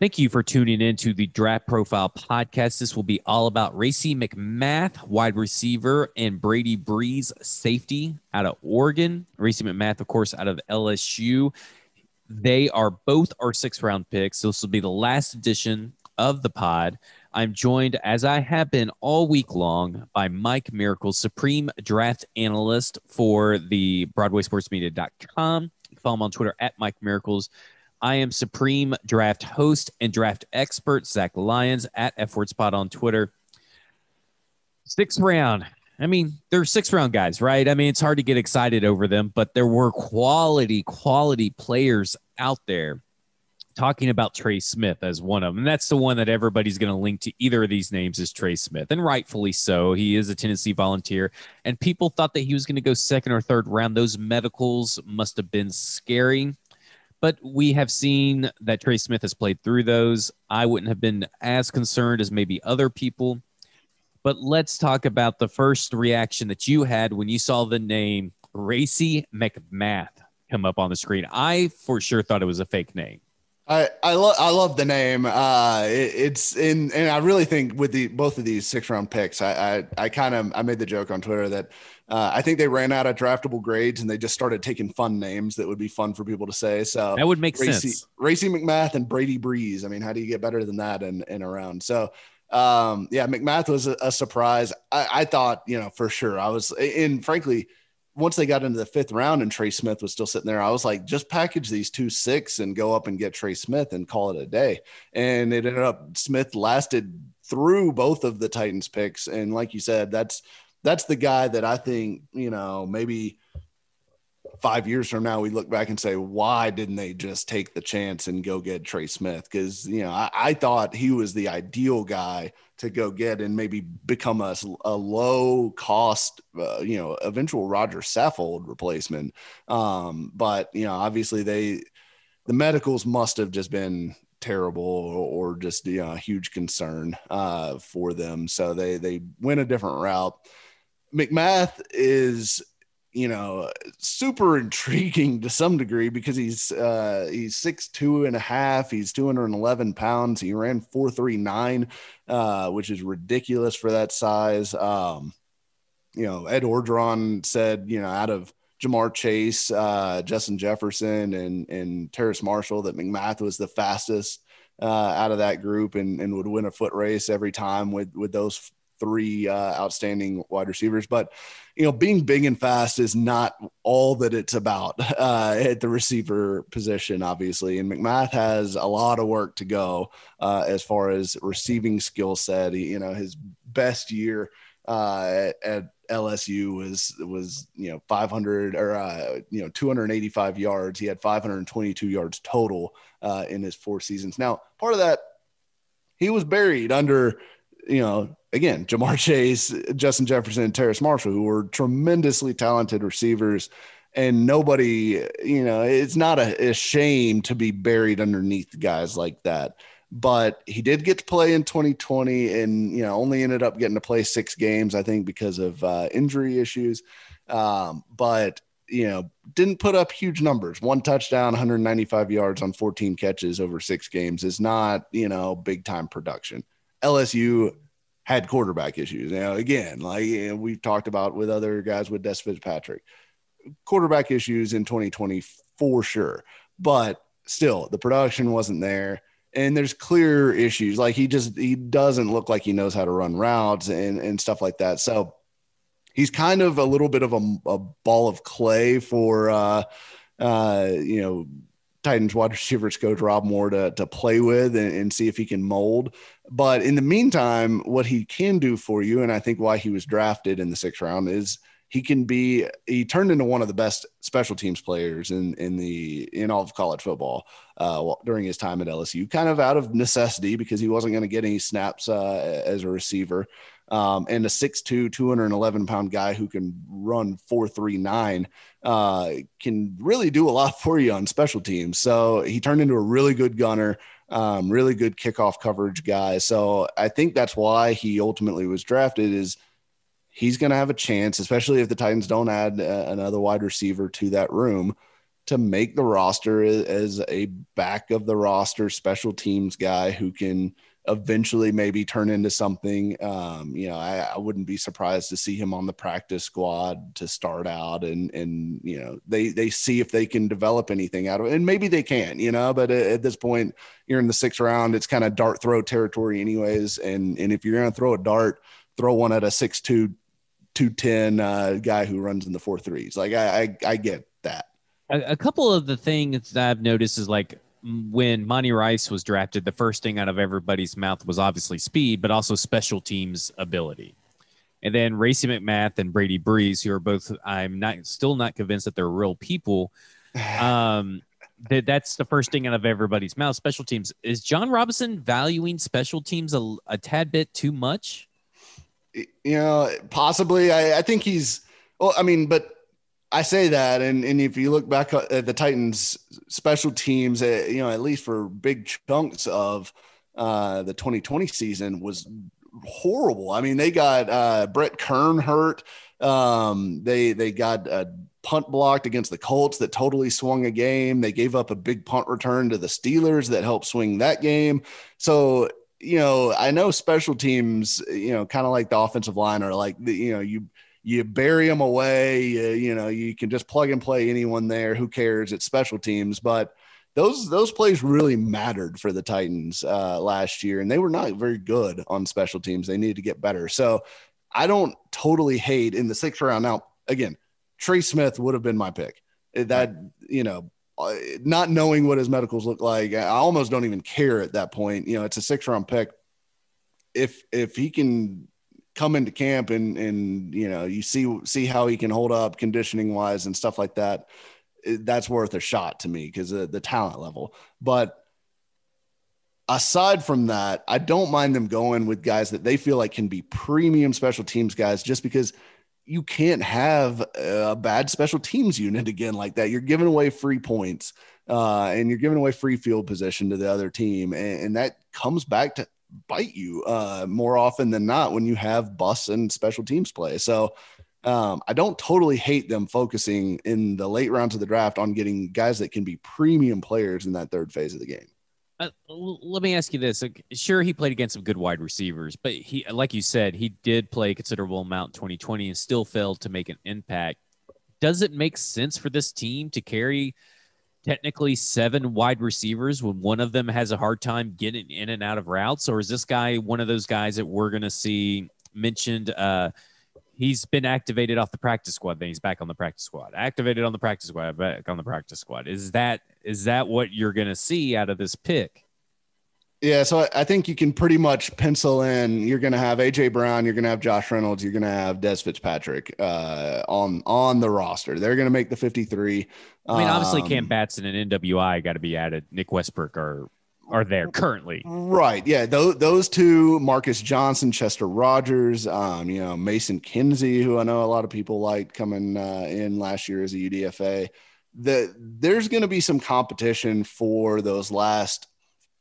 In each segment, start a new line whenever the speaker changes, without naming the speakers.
Thank you for tuning in to the Draft Profile Podcast. This will be all about Racey McMath, wide receiver, and Brady Breeze, safety out of Oregon. Racey McMath, of course, out of LSU. They are both our sixth round picks. So This will be the last edition of the pod. I'm joined, as I have been all week long, by Mike Miracle, Supreme Draft Analyst for the BroadwaySportsMedia.com. Follow him on Twitter at Mike Miracles. I am Supreme Draft host and draft expert, Zach Lyons at FWordsPod on Twitter. Sixth round. I mean, they're six round guys, right? I mean, it's hard to get excited over them, but there were quality, quality players out there talking about Trey Smith as one of them. And that's the one that everybody's going to link to either of these names is Trey Smith. And rightfully so. He is a Tennessee volunteer. And people thought that he was going to go second or third round. Those medicals must have been scary but we have seen that Trey Smith has played through those. I wouldn't have been as concerned as maybe other people. But let's talk about the first reaction that you had when you saw the name Racey McMath come up on the screen. I for sure thought it was a fake name.
I I love I love the name. Uh, it, it's in and I really think with the both of these six round picks, I I, I kind of I made the joke on Twitter that uh, I think they ran out of draftable grades and they just started taking fun names that would be fun for people to say. So
that would make
Racey,
sense.
Racey McMath and Brady Breeze. I mean, how do you get better than that in, in around? So um, yeah, McMath was a, a surprise. I, I, thought, you know, for sure. I was, and frankly, once they got into the fifth round and Trey Smith was still sitting there, I was like, just package these two six and go up and get Trey Smith and call it a day. And it ended up Smith lasted through both of the Titans picks. And like you said, that's that's the guy that I think, you know, maybe five years from now, we look back and say, why didn't they just take the chance and go get Trey Smith? Because, you know, I, I, thought he was the ideal guy to go get and maybe become a, a low cost, uh, you know, eventual Rodger Saffold replacement. Um, but, you know, obviously they, the medicals must have just been terrible or, just you know, a huge concern uh, for them. So they, they went a different route. McMath is you know super intriguing to some degree because he's uh he's six two and a half he's 211 pounds he ran 439 uh which is ridiculous for that size. Um you know ed orgeron said you know out of Ja'Marr Chase uh justin jefferson and and terrace marshall that mcmath was the fastest uh out of that group and and would win a foot race every time with with those three uh, outstanding wide receivers. But you know, being big and fast is not all that it's about uh, at the receiver position, obviously. And McMath has a lot of work to go uh, as far as receiving skill set. You know, his best year uh, at LSU was was you know 500 or uh, you know 285 yards. He had 522 yards total uh, in his four seasons. Now, part of that he was buried under you know again, Ja'Marr Chase, Justin Jefferson, and Terrace Marshall, who were tremendously talented receivers. And nobody, you know, it's not a, a shame to be buried underneath guys like that. But he did get to play in 2020 and, you know, only ended up getting to play six games, I think, because of uh, injury issues. Um, but, you know, didn't put up huge numbers. One touchdown, 195 yards on 14 catches over six games is not, you know, big time production. LSU had quarterback issues. Now, again, like we've talked about with other guys with Dez Fitzpatrick, quarterback issues in 2020 for sure. But still, the production wasn't there. And there's clear issues. Like he just he doesn't look like he knows how to run routes and, and stuff like that. So he's kind of a little bit of a, a ball of clay for uh uh you know Titans wide receivers coach Rob Moore to, to play with and, and, see if he can mold. But in the meantime, what he can do for you, and I think why he was drafted in the sixth round, is he can be he turned into one of the best special teams players in in the in all of college football uh, during his time at LSU, kind of out of necessity because he wasn't going to get any snaps uh, as a receiver um, and a 6'2, 211 pound guy who can run 4'3'9 uh, can really do a lot for you on special teams. So he turned into a really good gunner, um, really good kickoff coverage guy. So I think that's why he ultimately was drafted is he's going to have a chance, especially if the Titans don't add uh, another wide receiver to that room to make the roster as a back of the roster special teams guy who can eventually maybe turn into something. Um, you know, I, I, wouldn't be surprised to see him on the practice squad to start out and and you know they they see if they can develop anything out of it. And maybe they can, you know, but at, at this point, you're in the sixth round, it's kind of dart throw territory anyways. And and if you're gonna throw a dart, throw one at a six two 210 uh, guy who runs in the four threes. Like I, I, I get that.
A, a, couple of the things that I've noticed is like when Monty Rice was drafted, the first thing out of everybody's mouth was obviously speed, but also special teams ability. And then Racey McMath and Brady Breeze, who are both, I'm not still not convinced that they're real people. Um, that that's the first thing out of everybody's mouth. Special teams is Jon Robinson valuing special teams a, a tad bit too much?
You know, possibly. I, I think he's. Well, I mean, but I say that, and and if you look back at the Titans' special teams, uh, you know, at least for big chunks of uh, the 2020 season, was horrible. I mean, they got uh, Brett Kern hurt. Um, they they got a punt blocked against the Colts that totally swung a game. They gave up a big punt return to the Steelers that helped swing that game. So you know, I know special teams, you know, kind of like the offensive line are like, the, you know, you you bury them away. You, you know, you can just plug and play anyone there. Who cares? It's special teams, but those those plays really mattered for the Titans uh, last year, and they were not very good on special teams. They need to get better. So I don't totally hate in the sixth round. Now, again, Trey Smith would have been my pick. That you know, uh, not knowing what his medicals look like, I almost don't even care at that point. You know, it's a six round pick. If if he can come into camp and and you know you see see how he can hold up conditioning wise and stuff like that that's worth a shot to me because of the talent level. But aside from that i don't mind them going with guys that they feel like can be premium special teams guys just because you can't have a bad special teams unit again like that. You're giving away free points uh, and you're giving away free field position to the other team and, and that comes back to bite you uh, more often than not when you have bus and special teams play. So um, I don't totally hate them focusing in the late rounds of the draft on getting guys that can be premium players in that third phase of the game.
Uh, let me ask you this. Sure, he played against some good wide receivers, but he, like you said, he did play a considerable amount in 2020 and still failed to make an impact. Does it make sense for this team to carry – technically seven wide receivers when one of them has a hard time getting in and out of routes? Or is this guy one of those guys that we're going to see mentioned? Uh, he's been activated off the practice squad. Then he's back on the practice squad. Activated on the practice squad. Back on the practice squad. Is that is that what you're going to see out of this pick?
Yeah, so I think you can pretty much pencil in. You're going to have AJ Brown, you're going to have Josh Reynolds, you're going to have Dez Fitzpatrick uh, on on the roster. They're going to make the 53.
I mean, obviously, um, Cam Batson and NWI got to be added. Nick Westbrook are are there currently.
Right. Yeah. Those, those two, Marcus Johnson, Chester Rogers, um, you know, Mason Kinsey, who I know a lot of people liked coming uh, in last year as a UDFA. The, there's going to be some competition for those last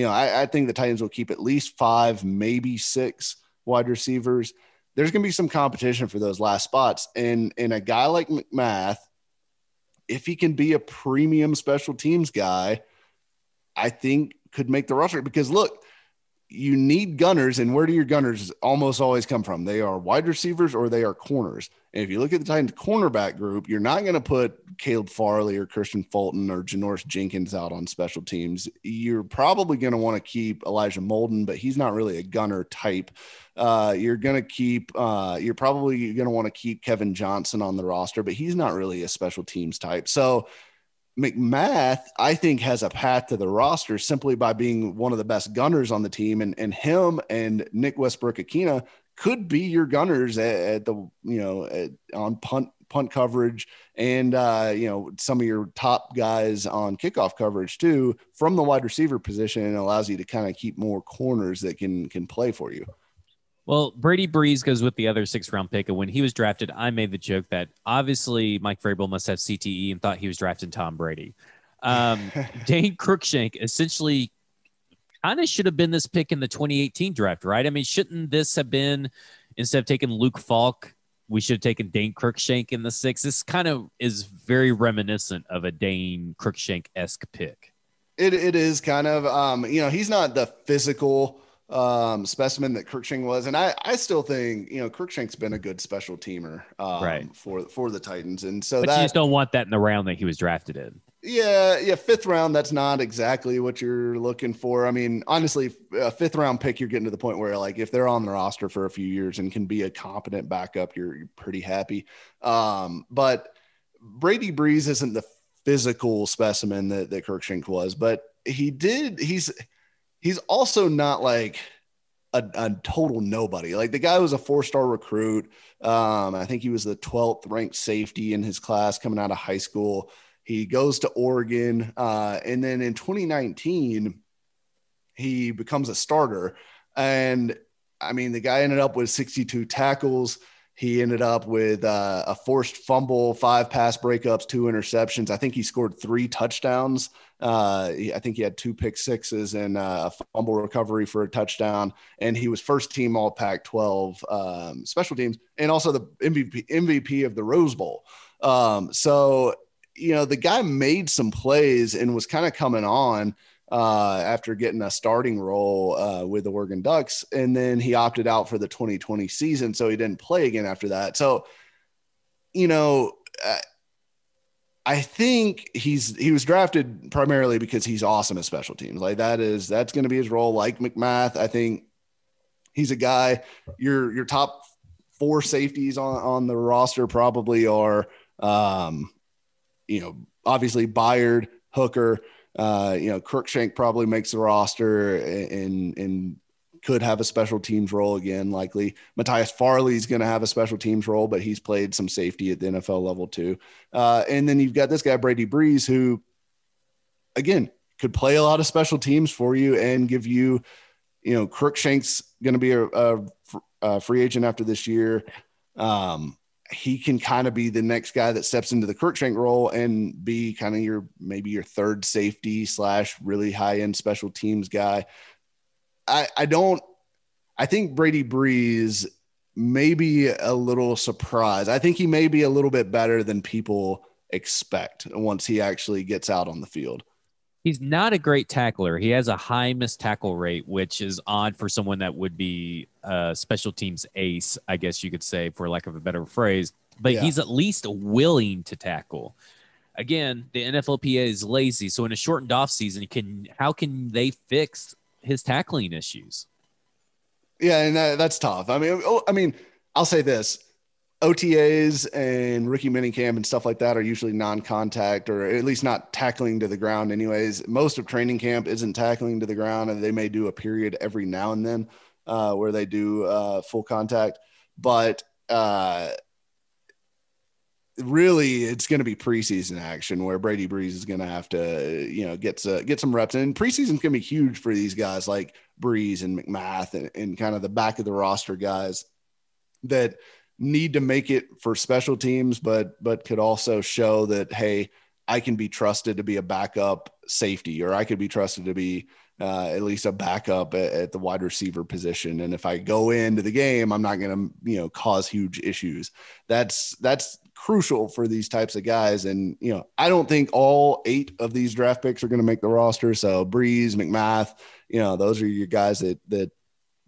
you know, I, I think the Titans will keep at least five, maybe six wide receivers. There's going to be some competition for those last spots. And, and a guy like McMath, if he can be a premium special teams guy, I think could make the roster because look, you need gunners, and where do your gunners almost always come from? They are wide receivers or they are corners. And if you look at the Titans cornerback group, you're not going to put Caleb Farley or Kristian Fulton or Janoris Jenkins out on special teams. You're probably going to want to keep Elijah Molden, but he's not really a gunner type. Uh, you're going to keep, uh, you're probably going to want to keep Kevin Johnson on the roster, but he's not really a special teams type. So McMath, I think, has a path to the roster simply by being one of the best gunners on the team, and and him and Nick Westbrook-Ikhine could be your gunners at, at the you know at, on punt punt coverage and uh, you know some of your top guys on kickoff coverage too from the wide receiver position and allows you to kind of keep more corners that can can play for you.
Well, Brady Breeze goes with the other six round pick. And when he was drafted, I made the joke that obviously Mike Vrabel must have CTE and thought he was drafting Tom Brady. Um, Dane Cruikshank essentially kind of should have been this pick in the 2018 draft, right? I mean, shouldn't this have been instead of taking Luke Falk, we should have taken Dane Cruikshank in the six. This kind of is very reminiscent of a Dane Cruikshank esque pick.
It, it is kind of, um, you know, he's not the physical um, specimen that Cruikshank was, and I, I still think, you know, Cruikshank's been a good special teamer um,
right.
for for the Titans, and so
but
that,
you just don't want that in the round that he was drafted in.
Yeah, yeah, fifth round. That's not exactly what you're looking for. I mean, honestly, a fifth round pick, you're getting to the point where, like, if they're on the roster for a few years and can be a competent backup, you're, you're pretty happy. Um, but Brady Breeze isn't the physical specimen that that Cruikshank was, but he did. He's he's also not like a, a total nobody. Like the guy was a four star recruit. Um, I think he was the 12th ranked safety in his class coming out of high school. He goes to Oregon. Uh, and then in 2019, he becomes a starter. And I mean, the guy ended up with 62 tackles. He ended up with uh, a forced fumble, five pass breakups, two interceptions. I think he scored three touchdowns. Uh, I think he had two pick sixes and uh, a fumble recovery for a touchdown. And he was first team All Pac 12 um, special teams and also the MVP, MVP of the Rose Bowl. Um, so you know, the guy made some plays and was kind of coming on uh, after getting a starting role uh, with the Oregon Ducks. And then he opted out for the 2020 season. So he didn't play again after that. So, you know, uh, I think he's he was drafted primarily because he's awesome at special teams. Like that is that's going to be his role. Like McMath, I think he's a guy. Your your top four safeties on on the roster probably are um, you know, obviously Byard, Hooker, uh, you know, Cruikshank probably makes the roster and and could have a special teams role again. Likely, Matthias Farley is going to have a special teams role, but he's played some safety at the NFL level too. Uh, and then you've got this guy Brady Breeze, who, again, could play a lot of special teams for you and give you, you know, Cruikshank's going to be a, a, a, free agent after this year. Um, he can kind of be the next guy that steps into the Cruikshank role and be kind of your maybe your third safety slash really high end special teams guy. I, I don't I think Brady Breeze may be a little surprised. I think he may be a little bit better than people expect once he actually gets out on the field.
He's not a great tackler. He has a high missed tackle rate, which is odd for someone that would be a special teams ace, I guess you could say, for lack of a better phrase. But yeah. he's at least willing to tackle. Again, the NFLPA is lazy, so in a shortened off season, can how can they fix his tackling issues?
Yeah, and that, that's tough. I mean, oh, I mean, I'll say this: OTAs and rookie minicamp and stuff like that are usually non-contact or at least not tackling to the ground anyways. Most of training camp isn't tackling to the ground and they may do a period every now and then uh, where they do uh, full contact. But uh, really it's going to be preseason action where Brady Breeze is going to have to, you know, get, get some reps and preseason is going to be huge for these guys like Breeze and McMath and, and kind of the back of the roster guys that – need to make it for special teams, but but could also show that hey, I can be trusted to be a backup safety, or I could be trusted to be uh, at least a backup at, at, the wide receiver position. And if I go into the game, I'm not going to you know cause huge issues. That's that's crucial for these types of guys. And you know, I don't think all eight of these draft picks are going to make the roster. So Breeze, McMath, you know, those are your guys that that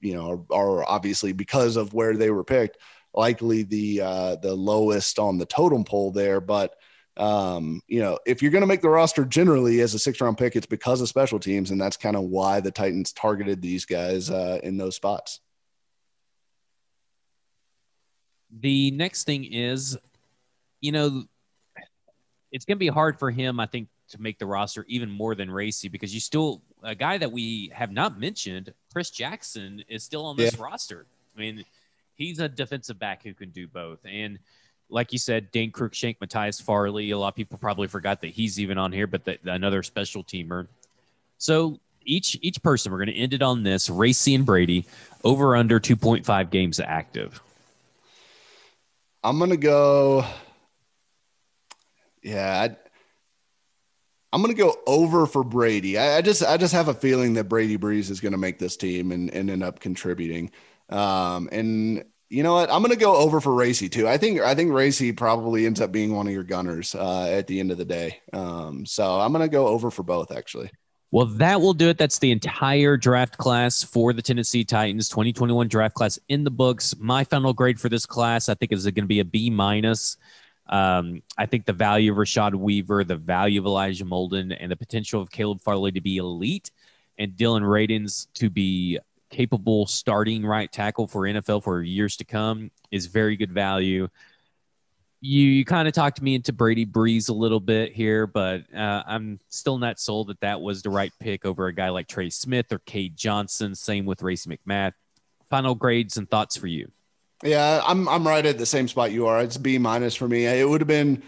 you know are, are obviously because of where they were picked likely the uh, the lowest on the totem pole there. But um, you know, if you're going to make the roster generally as a six round pick, it's because of special teams, and that's kind of why the Titans targeted these guys uh, in those spots.
The next thing is, you know, it's going to be hard for him, I think, to make the roster even more than Racey because you still a guy that we have not mentioned, Chris Jackson, is still on this yeah. roster. I mean, he's a defensive back who can do both. And like you said, Dane Cruikshank, Matthias Farley. A lot of people probably forgot that he's even on here, but the, another special teamer. So each each person, we're going to end it on this: Racey and Brady over under two point five games active.
I'm going to go. Yeah, i am going to go over for Brady. I, I, just I just have a feeling that Brady Breeze is going to make this team and, and end up contributing. Um, and you know what? I'm going to go over for Racey too. I think I think Racey probably ends up being one of your gunners uh, at the end of the day. Um, so I'm going to go over for both actually.
Well, that will do it. That's the entire draft class for the Tennessee Titans 2021 draft class in the books. My final grade for this class, I think, is going to be a B minus. Um, I think the value of Rashad Weaver, the value of Elijah Molden, and the potential of Caleb Farley to be elite, and Dillon Radunz to be capable starting right tackle for NFL for years to come is very good value. You, you kind of talked me into Brady Breeze a little bit here, but uh, I'm still not sold that that was the right pick over a guy like Trey Smith or Cade Johnson. Same with Racey McMath. Final grades and thoughts for you.
Yeah, I'm I'm right at the same spot you are. It's B minus for me. It would have been,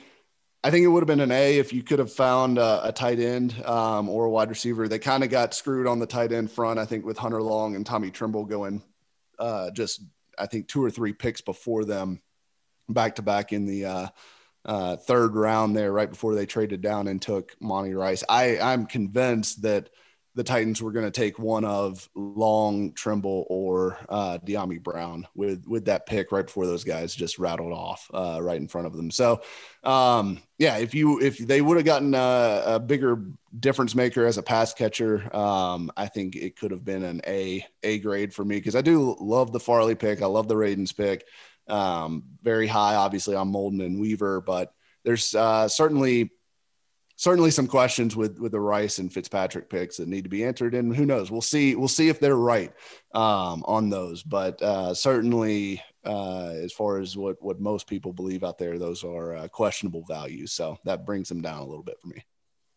I think it would have been an A if you could have found a, a tight end um, or a wide receiver. They kind of got screwed on the tight end front. I think with Hunter Long and Tommy Tremble going, uh, just I think two or three picks before them, back to back in the uh, uh, third round there, right before they traded down and took Monty Rice. I I'm convinced that the Titans were going to take one of Long, Tremble, or uh, Dyami Brown with with that pick right before those guys just rattled off uh, right in front of them. So, um, yeah, if you if they would have gotten a, a, bigger difference maker as a pass catcher, um, I think it could have been an A A grade for me because I do love the Farley pick. I love the Radunz pick. Um, very high, obviously, on Molden and Weaver, but there's uh, certainly certainly some questions with with the Rice and Fitzpatrick picks that need to be answered, and who knows? We'll see. We'll see if they're right um, on those. But uh, certainly, uh, as far as what what most people believe out there, those are uh, questionable values. So that brings them down a little bit for me.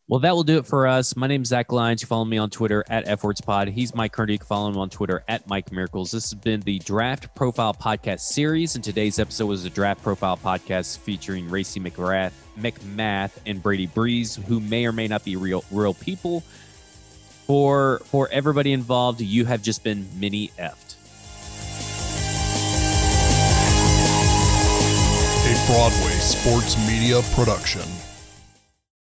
Well, that will do it for us. My name is Zach Lyons. You follow me on Twitter at FWordsPod. He's Mike Kerner. You can follow him on Twitter at Mike Miracles. This has been the Draft Profile Podcast series, and today's episode was a Draft Profile Podcast featuring Racey McMath, McMath and Brady Breeze, who may or may not be real real people. For for everybody involved, you have just been mini effed.
A Broadway sports media production.